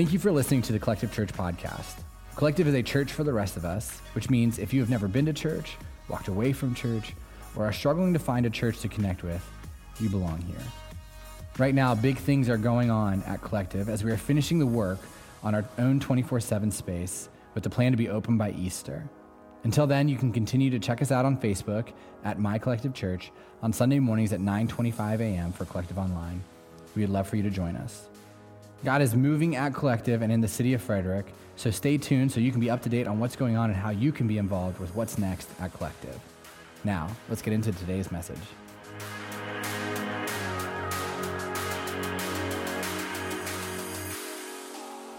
Thank you for listening to the Collective Church podcast. Collective is a church for the rest of us, which means if you have never been to church, walked away from church, or are struggling to find a church to connect with, you belong here. Right now, big things are going on at Collective as we are finishing the work on our own 24 7 space with the plan to be open by Easter. Until then, you can continue to check us out on Facebook at My Collective Church on Sunday mornings at 9:25 a.m. for Collective Online. We would love for you to join us. God is moving at Collective and in the city of Frederick, so stay tuned so you can be up to date on what's going on and how you can be involved with what's next at Collective. Now, let's get into today's message.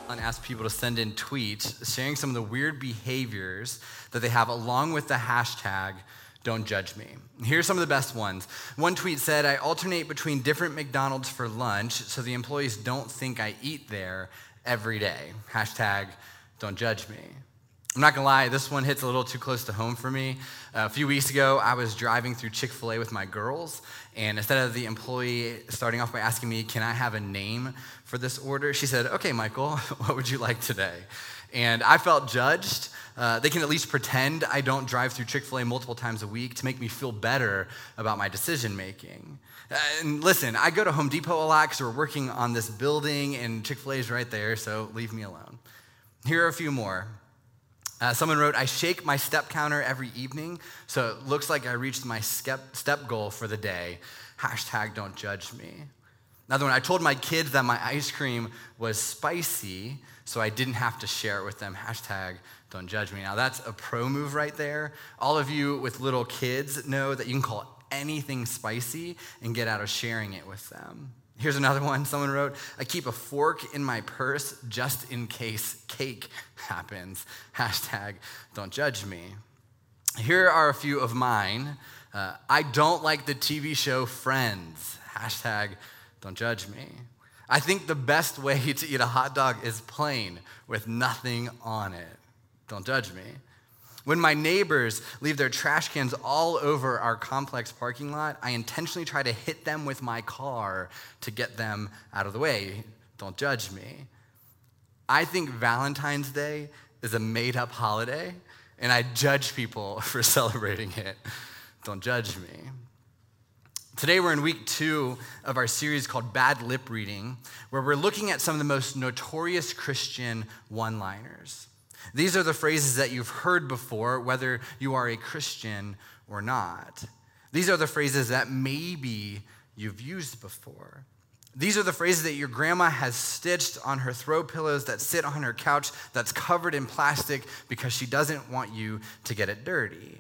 and ask people to send in tweets sharing some of the weird behaviors that they have along with the hashtag don't judge me. Here's some of the best ones. One tweet said, I alternate between different McDonald's for lunch so the employees don't think I eat there every day. Hashtag don't judge me. I'm not gonna lie, this one hits a little too close to home for me. A few weeks ago, I was driving through Chick fil A with my girls, and instead of the employee starting off by asking me, Can I have a name for this order? She said, Okay, Michael, what would you like today? And I felt judged. Uh, they can at least pretend I don't drive through Chick fil A multiple times a week to make me feel better about my decision making. Uh, and listen, I go to Home Depot a lot because we're working on this building, and Chick fil A is right there, so leave me alone. Here are a few more. Uh, someone wrote, I shake my step counter every evening, so it looks like I reached my step, step goal for the day. Hashtag don't judge me. Another one, I told my kids that my ice cream was spicy, so I didn't have to share it with them. Hashtag don't judge me. Now, that's a pro move right there. All of you with little kids know that you can call anything spicy and get out of sharing it with them. Here's another one someone wrote I keep a fork in my purse just in case cake happens. Hashtag don't judge me. Here are a few of mine. Uh, I don't like the TV show Friends. Hashtag don't judge me. I think the best way to eat a hot dog is plain with nothing on it. Don't judge me. When my neighbors leave their trash cans all over our complex parking lot, I intentionally try to hit them with my car to get them out of the way. Don't judge me. I think Valentine's Day is a made up holiday, and I judge people for celebrating it. Don't judge me. Today, we're in week two of our series called Bad Lip Reading, where we're looking at some of the most notorious Christian one liners. These are the phrases that you've heard before, whether you are a Christian or not. These are the phrases that maybe you've used before. These are the phrases that your grandma has stitched on her throw pillows that sit on her couch that's covered in plastic because she doesn't want you to get it dirty.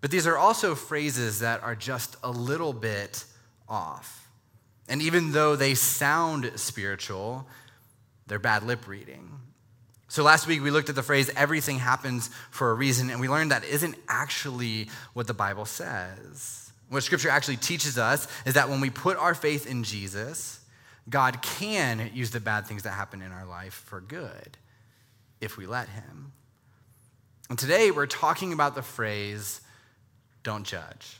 But these are also phrases that are just a little bit off. And even though they sound spiritual, they're bad lip reading. So last week we looked at the phrase, everything happens for a reason, and we learned that isn't actually what the Bible says. What scripture actually teaches us is that when we put our faith in Jesus, God can use the bad things that happen in our life for good if we let Him. And today we're talking about the phrase, don't judge.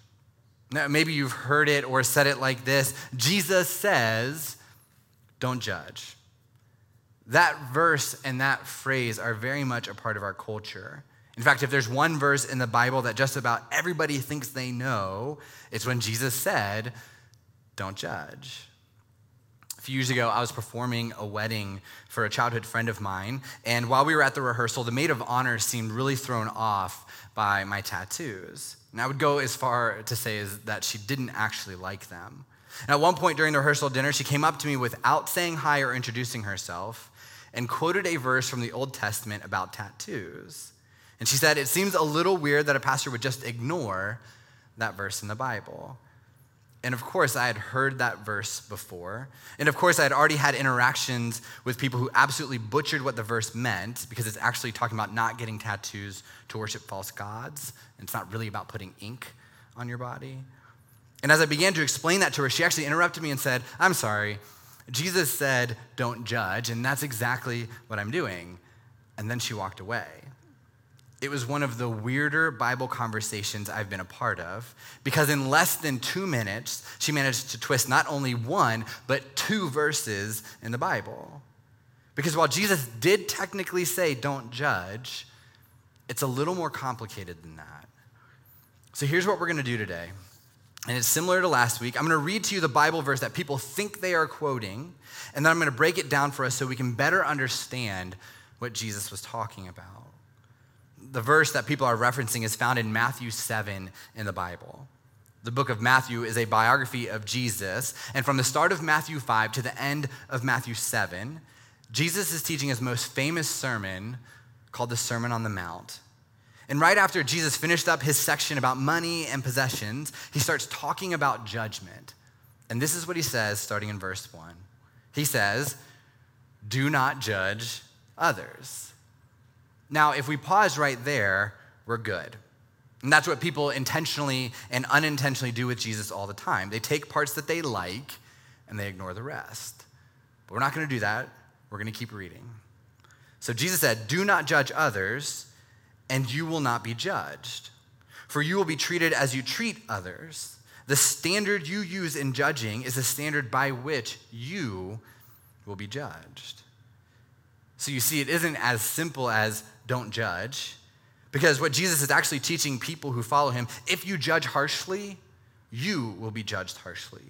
Now, maybe you've heard it or said it like this Jesus says, don't judge. That verse and that phrase are very much a part of our culture. In fact, if there's one verse in the Bible that just about everybody thinks they know, it's when Jesus said, Don't judge. A few years ago, I was performing a wedding for a childhood friend of mine, and while we were at the rehearsal, the maid of honor seemed really thrown off by my tattoos. And I would go as far to say as that she didn't actually like them. And at one point during the rehearsal dinner, she came up to me without saying hi or introducing herself and quoted a verse from the Old Testament about tattoos. And she said, It seems a little weird that a pastor would just ignore that verse in the Bible. And of course, I had heard that verse before. And of course, I had already had interactions with people who absolutely butchered what the verse meant because it's actually talking about not getting tattoos to worship false gods. And it's not really about putting ink on your body. And as I began to explain that to her, she actually interrupted me and said, I'm sorry, Jesus said, Don't judge, and that's exactly what I'm doing. And then she walked away. It was one of the weirder Bible conversations I've been a part of because in less than two minutes, she managed to twist not only one, but two verses in the Bible. Because while Jesus did technically say, don't judge, it's a little more complicated than that. So here's what we're going to do today. And it's similar to last week. I'm going to read to you the Bible verse that people think they are quoting, and then I'm going to break it down for us so we can better understand what Jesus was talking about. The verse that people are referencing is found in Matthew 7 in the Bible. The book of Matthew is a biography of Jesus, and from the start of Matthew 5 to the end of Matthew 7, Jesus is teaching his most famous sermon called the Sermon on the Mount. And right after Jesus finished up his section about money and possessions, he starts talking about judgment. And this is what he says starting in verse 1. He says, Do not judge others. Now, if we pause right there, we're good. And that's what people intentionally and unintentionally do with Jesus all the time. They take parts that they like and they ignore the rest. But we're not going to do that. We're going to keep reading. So Jesus said, Do not judge others and you will not be judged. For you will be treated as you treat others. The standard you use in judging is the standard by which you will be judged. So you see, it isn't as simple as don't judge, because what Jesus is actually teaching people who follow him if you judge harshly, you will be judged harshly.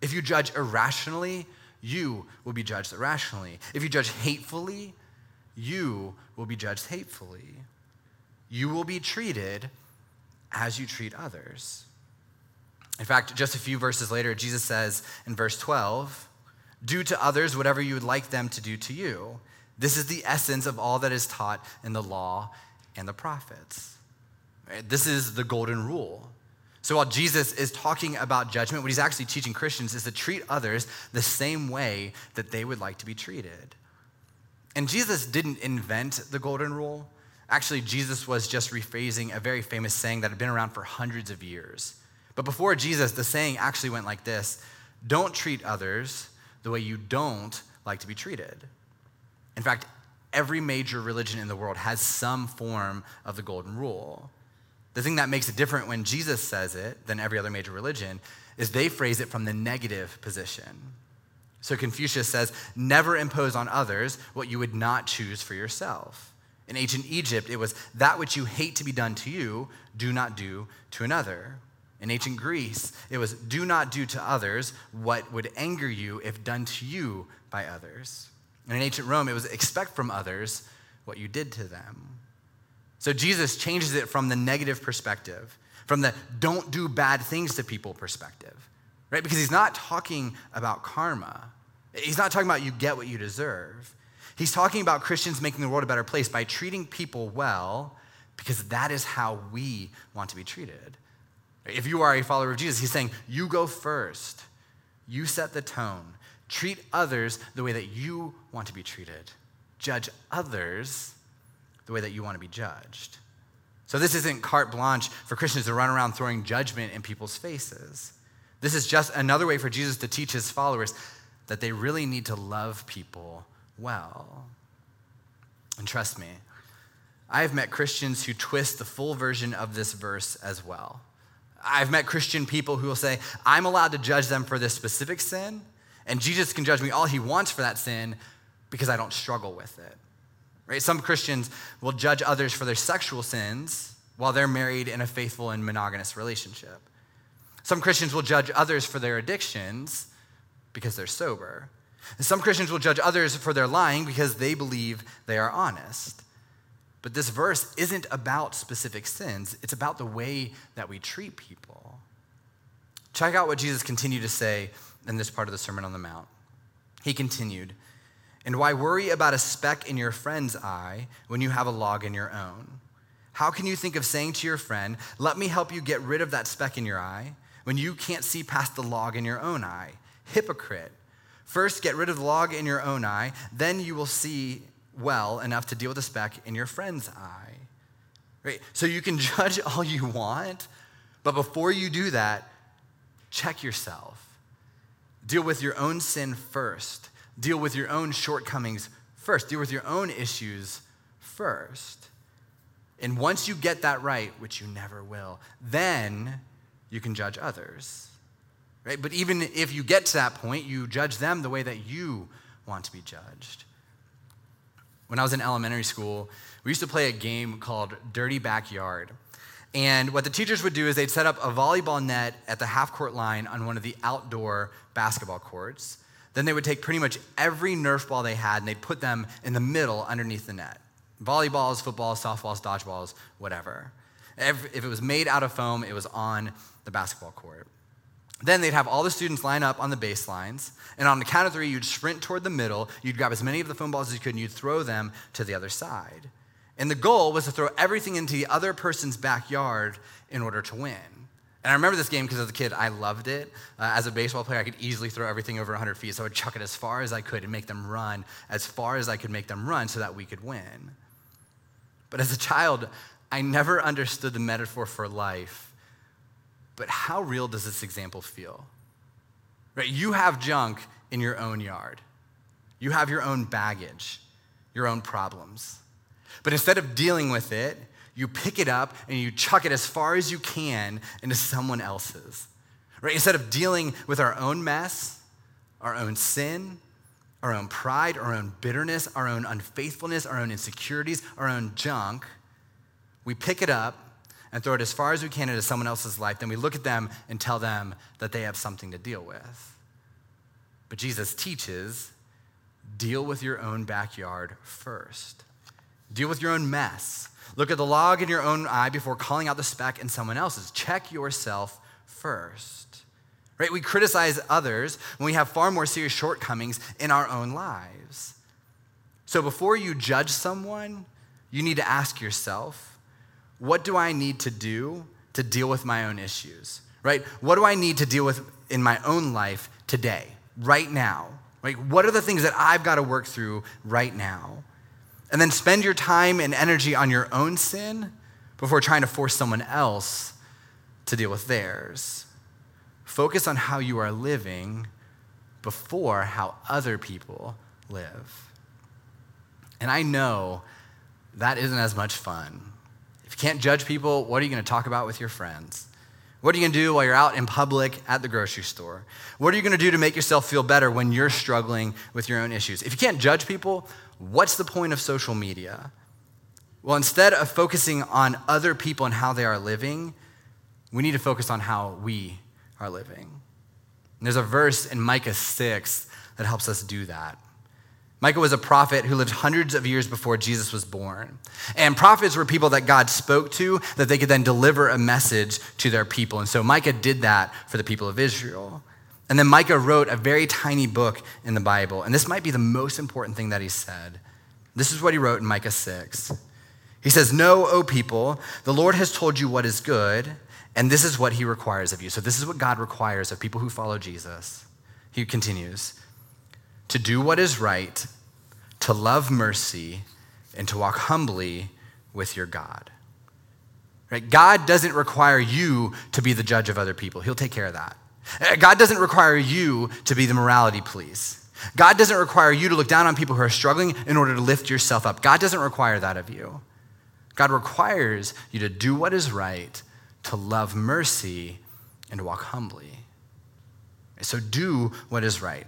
If you judge irrationally, you will be judged irrationally. If you judge hatefully, you will be judged hatefully you will be treated as you treat others. In fact, just a few verses later, Jesus says in verse 12, Do to others whatever you would like them to do to you. This is the essence of all that is taught in the law and the prophets. This is the golden rule. So while Jesus is talking about judgment, what he's actually teaching Christians is to treat others the same way that they would like to be treated. And Jesus didn't invent the golden rule. Actually, Jesus was just rephrasing a very famous saying that had been around for hundreds of years. But before Jesus, the saying actually went like this Don't treat others the way you don't like to be treated. In fact, every major religion in the world has some form of the golden rule. The thing that makes it different when Jesus says it than every other major religion is they phrase it from the negative position. So Confucius says, never impose on others what you would not choose for yourself. In ancient Egypt, it was that which you hate to be done to you, do not do to another. In ancient Greece, it was do not do to others what would anger you if done to you by others. And in ancient Rome, it was expect from others what you did to them. So Jesus changes it from the negative perspective, from the don't do bad things to people perspective, right? Because he's not talking about karma. He's not talking about you get what you deserve. He's talking about Christians making the world a better place by treating people well because that is how we want to be treated. If you are a follower of Jesus, he's saying, You go first. You set the tone. Treat others the way that you want to be treated. Judge others the way that you want to be judged. So, this isn't carte blanche for Christians to run around throwing judgment in people's faces. This is just another way for Jesus to teach his followers that they really need to love people well. And trust me, I have met Christians who twist the full version of this verse as well. I've met Christian people who will say, I'm allowed to judge them for this specific sin, and Jesus can judge me all he wants for that sin because I don't struggle with it. Right? Some Christians will judge others for their sexual sins while they're married in a faithful and monogamous relationship. Some Christians will judge others for their addictions because they're sober. And some Christians will judge others for their lying because they believe they are honest. But this verse isn't about specific sins, it's about the way that we treat people. Check out what Jesus continued to say in this part of the Sermon on the Mount. He continued, And why worry about a speck in your friend's eye when you have a log in your own? How can you think of saying to your friend, Let me help you get rid of that speck in your eye, when you can't see past the log in your own eye? Hypocrite. First, get rid of the log in your own eye, then you will see well enough to deal with the speck in your friend's eye. Right? So you can judge all you want, but before you do that, check yourself. Deal with your own sin first. Deal with your own shortcomings first. Deal with your own issues first. And once you get that right, which you never will, then you can judge others. Right? But even if you get to that point, you judge them the way that you want to be judged. when I was in elementary school, we used to play a game called Dirty Backyard. And what the teachers would do is they'd set up a volleyball net at the half court line on one of the outdoor basketball courts. Then they would take pretty much every Nerf ball they had and they'd put them in the middle underneath the net volleyballs, footballs, softballs, dodgeballs, whatever. If it was made out of foam, it was on the basketball court. Then they'd have all the students line up on the baselines, and on the count of three, you'd sprint toward the middle, you'd grab as many of the foam balls as you could, and you'd throw them to the other side. And the goal was to throw everything into the other person's backyard in order to win. And I remember this game because as a kid, I loved it. Uh, as a baseball player, I could easily throw everything over 100 feet, so I would chuck it as far as I could and make them run as far as I could make them run so that we could win. But as a child, I never understood the metaphor for life. But how real does this example feel? Right? You have junk in your own yard. You have your own baggage, your own problems. But instead of dealing with it, you pick it up and you chuck it as far as you can into someone else's. Right? Instead of dealing with our own mess, our own sin, our own pride, our own bitterness, our own unfaithfulness, our own insecurities, our own junk, we pick it up and throw it as far as we can into someone else's life. Then we look at them and tell them that they have something to deal with. But Jesus teaches deal with your own backyard first. Deal with your own mess. Look at the log in your own eye before calling out the speck in someone else's. Check yourself first. Right? We criticize others when we have far more serious shortcomings in our own lives. So before you judge someone, you need to ask yourself, what do I need to do to deal with my own issues? Right? What do I need to deal with in my own life today, right now? Right? What are the things that I've got to work through right now? and then spend your time and energy on your own sin before trying to force someone else to deal with theirs. Focus on how you are living before how other people live. And I know that isn't as much fun. If you can't judge people, what are you going to talk about with your friends? What are you going to do while you're out in public at the grocery store? What are you going to do to make yourself feel better when you're struggling with your own issues? If you can't judge people, what's the point of social media? Well, instead of focusing on other people and how they are living, we need to focus on how we are living. And there's a verse in Micah 6 that helps us do that. Micah was a prophet who lived hundreds of years before Jesus was born. And prophets were people that God spoke to that they could then deliver a message to their people. And so Micah did that for the people of Israel. And then Micah wrote a very tiny book in the Bible. And this might be the most important thing that he said. This is what he wrote in Micah 6. He says, Know, O people, the Lord has told you what is good, and this is what he requires of you. So, this is what God requires of people who follow Jesus. He continues to do what is right, to love mercy, and to walk humbly with your God. Right? God doesn't require you to be the judge of other people, He'll take care of that. Uh, God doesn't require you to be the morality police. God doesn't require you to look down on people who are struggling in order to lift yourself up. God doesn't require that of you. God requires you to do what is right, to love mercy, and to walk humbly. So do what is right.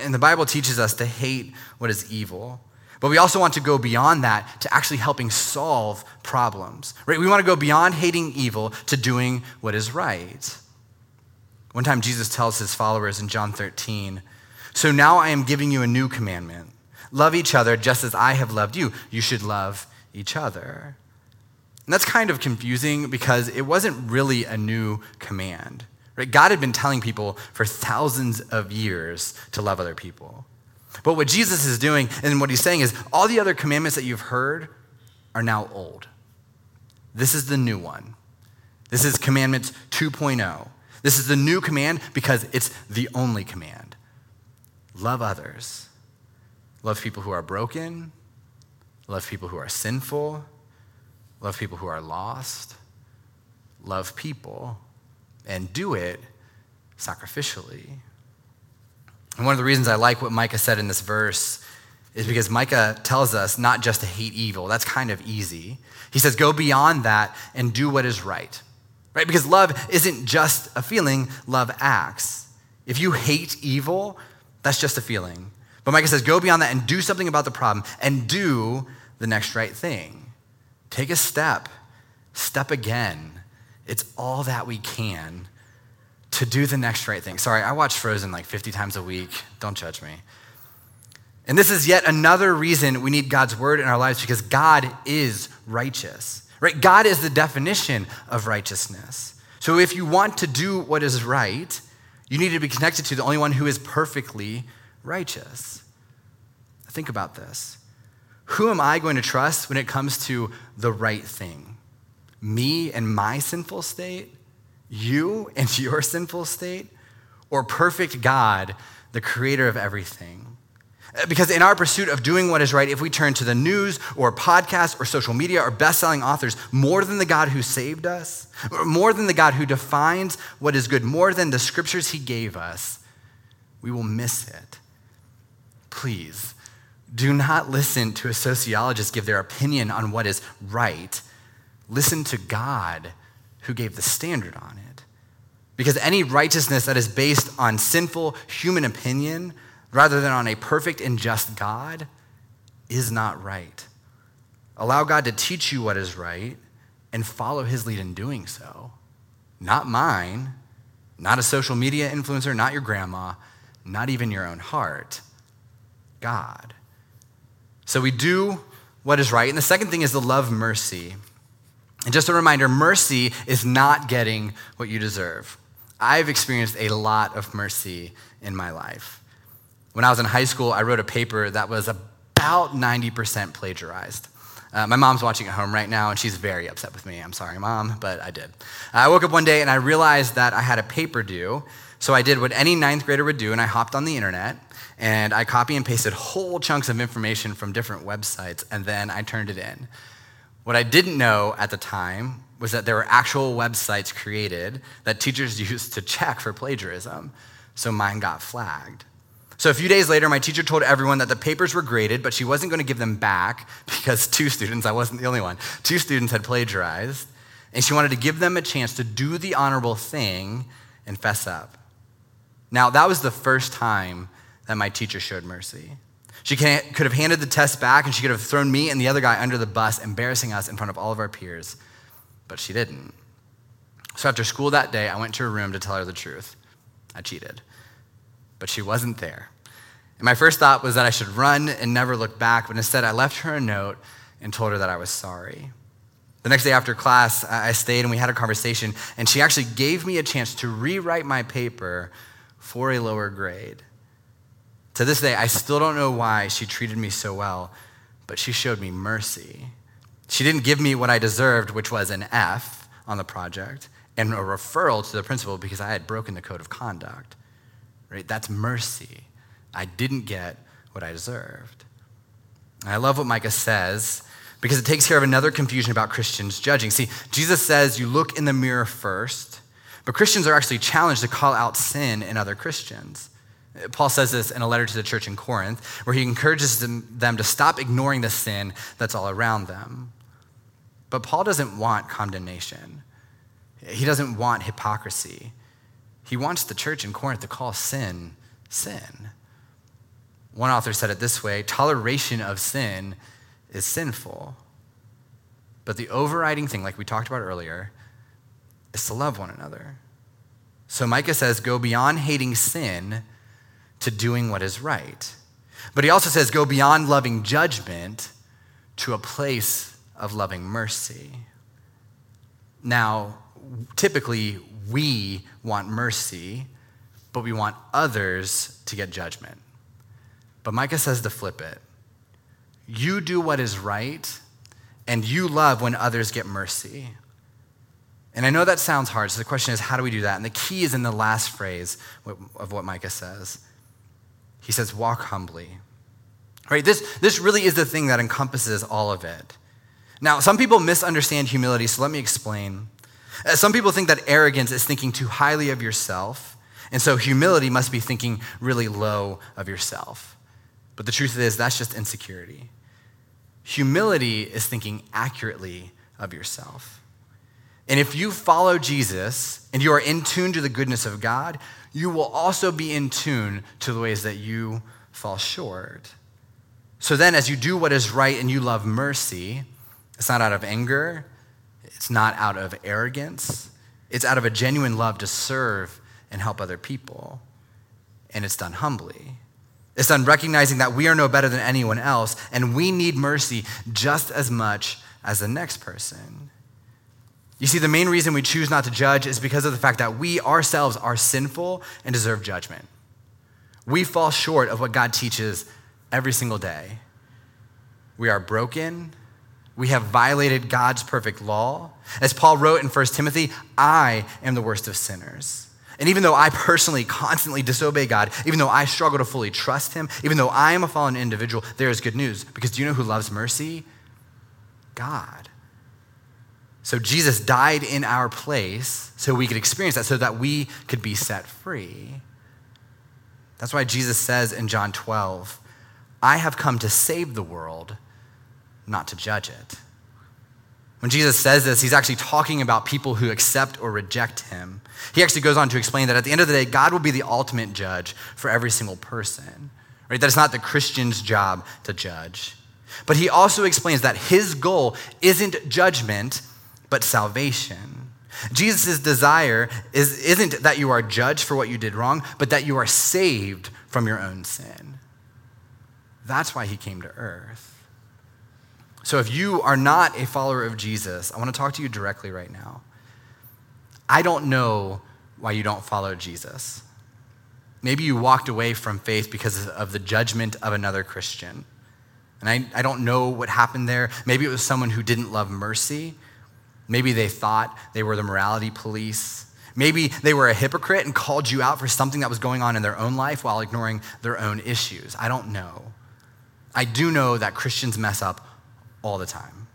And the Bible teaches us to hate what is evil. But we also want to go beyond that to actually helping solve problems. Right? We want to go beyond hating evil to doing what is right. One time, Jesus tells his followers in John 13, So now I am giving you a new commandment love each other just as I have loved you. You should love each other. And that's kind of confusing because it wasn't really a new command. Right? God had been telling people for thousands of years to love other people. But what Jesus is doing and what he's saying is all the other commandments that you've heard are now old. This is the new one. This is commandments 2.0. This is the new command because it's the only command. Love others. Love people who are broken. Love people who are sinful. Love people who are lost. Love people and do it sacrificially. And one of the reasons I like what Micah said in this verse is because Micah tells us not just to hate evil. That's kind of easy. He says, go beyond that and do what is right right? Because love isn't just a feeling, love acts. If you hate evil, that's just a feeling. But Micah says, go beyond that and do something about the problem and do the next right thing. Take a step, step again. It's all that we can to do the next right thing. Sorry, I watch Frozen like 50 times a week. Don't judge me. And this is yet another reason we need God's word in our lives because God is righteous. Right? God is the definition of righteousness. So if you want to do what is right, you need to be connected to the only one who is perfectly righteous. Think about this. Who am I going to trust when it comes to the right thing? Me and my sinful state? You and your sinful state? Or perfect God, the creator of everything? Uh, because in our pursuit of doing what is right, if we turn to the news or podcasts or social media or best selling authors more than the God who saved us, more than the God who defines what is good, more than the scriptures he gave us, we will miss it. Please, do not listen to a sociologist give their opinion on what is right. Listen to God who gave the standard on it. Because any righteousness that is based on sinful human opinion rather than on a perfect and just God is not right. Allow God to teach you what is right and follow his lead in doing so. Not mine, not a social media influencer, not your grandma, not even your own heart. God. So we do what is right. And the second thing is to love mercy. And just a reminder mercy is not getting what you deserve. I've experienced a lot of mercy in my life. When I was in high school, I wrote a paper that was about 90% plagiarized. Uh, my mom's watching at home right now, and she's very upset with me. I'm sorry, mom, but I did. I woke up one day and I realized that I had a paper due. So I did what any ninth grader would do, and I hopped on the internet and I copy and pasted whole chunks of information from different websites, and then I turned it in. What I didn't know at the time was that there were actual websites created that teachers used to check for plagiarism, so mine got flagged. So a few days later, my teacher told everyone that the papers were graded, but she wasn't going to give them back because two students, I wasn't the only one, two students had plagiarized. And she wanted to give them a chance to do the honorable thing and fess up. Now, that was the first time that my teacher showed mercy. She could have handed the test back and she could have thrown me and the other guy under the bus, embarrassing us in front of all of our peers, but she didn't. So after school that day, I went to her room to tell her the truth. I cheated but she wasn't there. And my first thought was that I should run and never look back, but instead I left her a note and told her that I was sorry. The next day after class, I stayed and we had a conversation, and she actually gave me a chance to rewrite my paper for a lower grade. To this day, I still don't know why she treated me so well, but she showed me mercy. She didn't give me what I deserved, which was an F on the project and a referral to the principal because I had broken the code of conduct. Right? That's mercy. I didn't get what I deserved. And I love what Micah says because it takes care of another confusion about Christians judging. See, Jesus says you look in the mirror first, but Christians are actually challenged to call out sin in other Christians. Paul says this in a letter to the church in Corinth, where he encourages them, to stop ignoring the sin that's all around them. But Paul doesn't want condemnation, he doesn't want hypocrisy. He wants the church in Corinth to call sin sin. One author said it this way toleration of sin is sinful. But the overriding thing, like we talked about earlier, is to love one another. So Micah says, go beyond hating sin to doing what is right. But he also says, go beyond loving judgment to a place of loving mercy. Now, typically, we want mercy, but we want others to get judgment. But Micah says to flip it. You do what is right, and you love when others get mercy. And I know that sounds hard, so the question is, how do we do that? And the key is in the last phrase of what Micah says. He says, walk humbly. Right? This, this really is the thing that encompasses all of it. Now, some people misunderstand humility, so let me explain. Uh, some people think that arrogance is thinking too highly of yourself, and so humility must be thinking really low of yourself. But the truth is, that's just insecurity. Humility is thinking accurately of yourself. And if you follow Jesus and you are in tune to the goodness of God, you will also be in tune to the ways that you fall short. So then, as you do what is right and you love mercy, it's not out of anger, it's not out of arrogance, it's out of a genuine love to serve and help other people. And it's done humbly. It's done recognizing that we are no better than anyone else, and we need mercy just as much as the next person. You see, the main reason we choose not to judge is because of the fact that we ourselves are sinful and deserve judgment. We fall short of what God teaches every single day. We are broken. We have violated God's perfect law. As Paul wrote in 1 Timothy, I am the worst of sinners. And even though I personally constantly disobey God, even though I struggle to fully trust Him, even though I am a fallen individual, there is good news. Because do you know who loves mercy? God. So Jesus died in our place so we could experience that, so that we could be set free. That's why Jesus says in John 12, I have come to save the world, not to judge it. When Jesus says this, he's actually talking about people who accept or reject him. He actually goes on to explain that at the end of the day, God will be the ultimate judge for every single person, right? That it's not the Christian's job to judge. But he also explains that his goal isn't judgment, but salvation. Jesus' desire is, isn't that you are judged for what you did wrong, but that you are saved from your own sin. That's why he came to earth. So if you are not a follower of Jesus, I want to talk to you directly right now. I don't know why you don't follow Jesus. Maybe you walked away from faith because of the judgment of another Christian. And I, I don't know what happened there. Maybe it was someone who didn't love mercy. Maybe they thought they were the morality police. Maybe they were a hypocrite and called you out for something that was going on in their own life while ignoring their own issues. I don't know. I do know that Christians mess up all the time.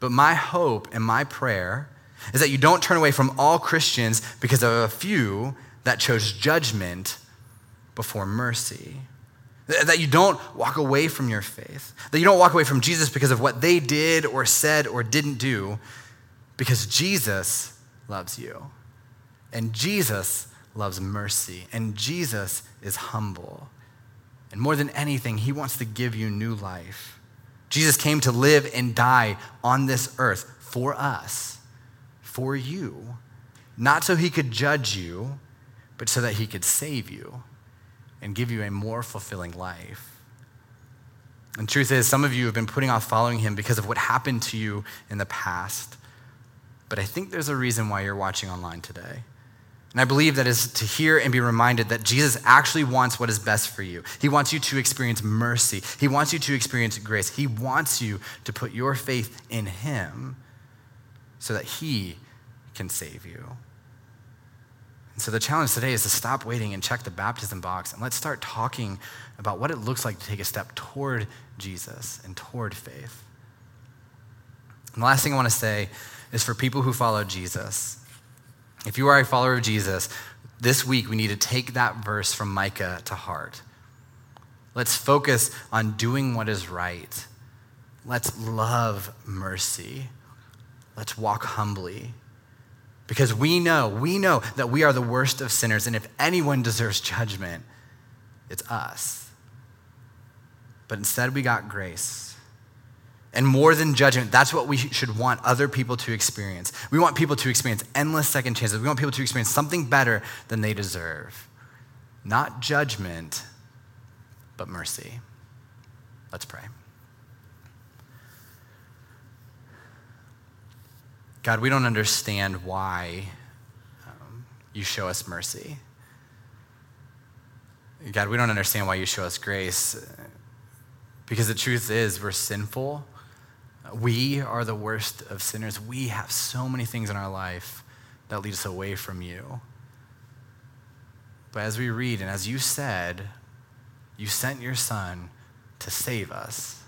But my hope and my prayer is that you don't turn away from all Christians because of a few that chose judgment before mercy. That you don't walk away from your faith. That you don't walk away from Jesus because of what they did or said or didn't do, because Jesus loves you. And Jesus loves mercy. And Jesus is humble. And more than anything, he wants to give you new life. Jesus came to live and die on this earth for us, for you, not so he could judge you, but so that he could save you and give you a more fulfilling life. And truth is, some of you have been putting off following him because of what happened to you in the past. But I think there's a reason why you're watching online today. And I believe that is to hear and be reminded that Jesus actually wants what is best for you. He wants you to experience mercy, He wants you to experience grace. He wants you to put your faith in Him so that He can save you. And so the challenge today is to stop waiting and check the baptism box and let's start talking about what it looks like to take a step toward Jesus and toward faith. And the last thing I want to say is for people who follow Jesus if you are a follower of Jesus, this week we need to take that verse from Micah to heart. Let's focus on doing what is right. Let's love mercy. Let's walk humbly. Because we know, we know that we are the worst of sinners, and if anyone deserves judgment, it's us. But instead, we got grace. And more than judgment, that's what we should want other people to experience. We want people to experience endless second chances. We want people to experience something better than they deserve. Not judgment, but mercy. Let's pray. God, we don't understand why um, you show us mercy. God, we don't understand why you show us grace. Because the truth is, we're sinful we are the worst of sinners. We have so many things in our life that lead us away from you. But as we read, and as you said, you sent your son to save us,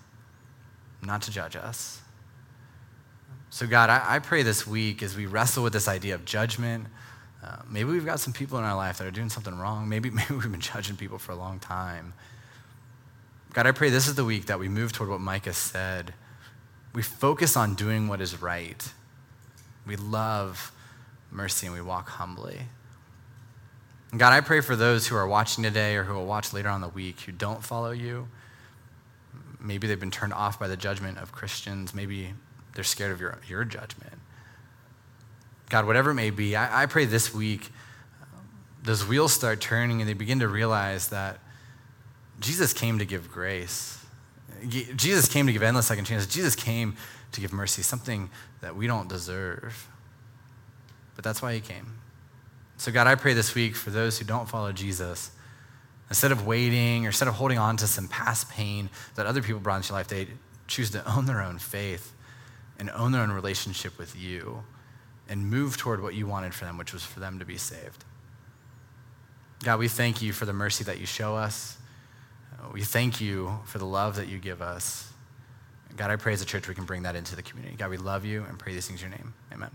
not to judge us. So, God, I, I pray this week as we wrestle with this idea of judgment, uh, maybe we've got some people in our life that are doing something wrong. Maybe, maybe we've been judging people for a long time. God, I pray this is the week that we move toward what Micah said we focus on doing what is right. We love mercy and we walk humbly. God, I pray for those who are watching today or who will watch later on the week who don't follow you. Maybe they've been turned off by the judgment of Christians. Maybe they're scared of your, your judgment. God, whatever it may be, I, I pray this week um, those wheels start turning and they begin to realize that Jesus came to give grace. Jesus came to give endless second chances. Jesus came to give mercy, something that we don't deserve. But that's why he came. So, God, I pray this week for those who don't follow Jesus, instead of waiting or instead of holding on to some past pain that other people brought into your life, they choose to own their own faith and own their own relationship with you and move toward what you wanted for them, which was for them to be saved. God, we thank you for the mercy that you show us. Uh, we thank you for the love that you give us. God, I pray as a church we can bring that into the community. God, we love you and pray these things in your name. Amen.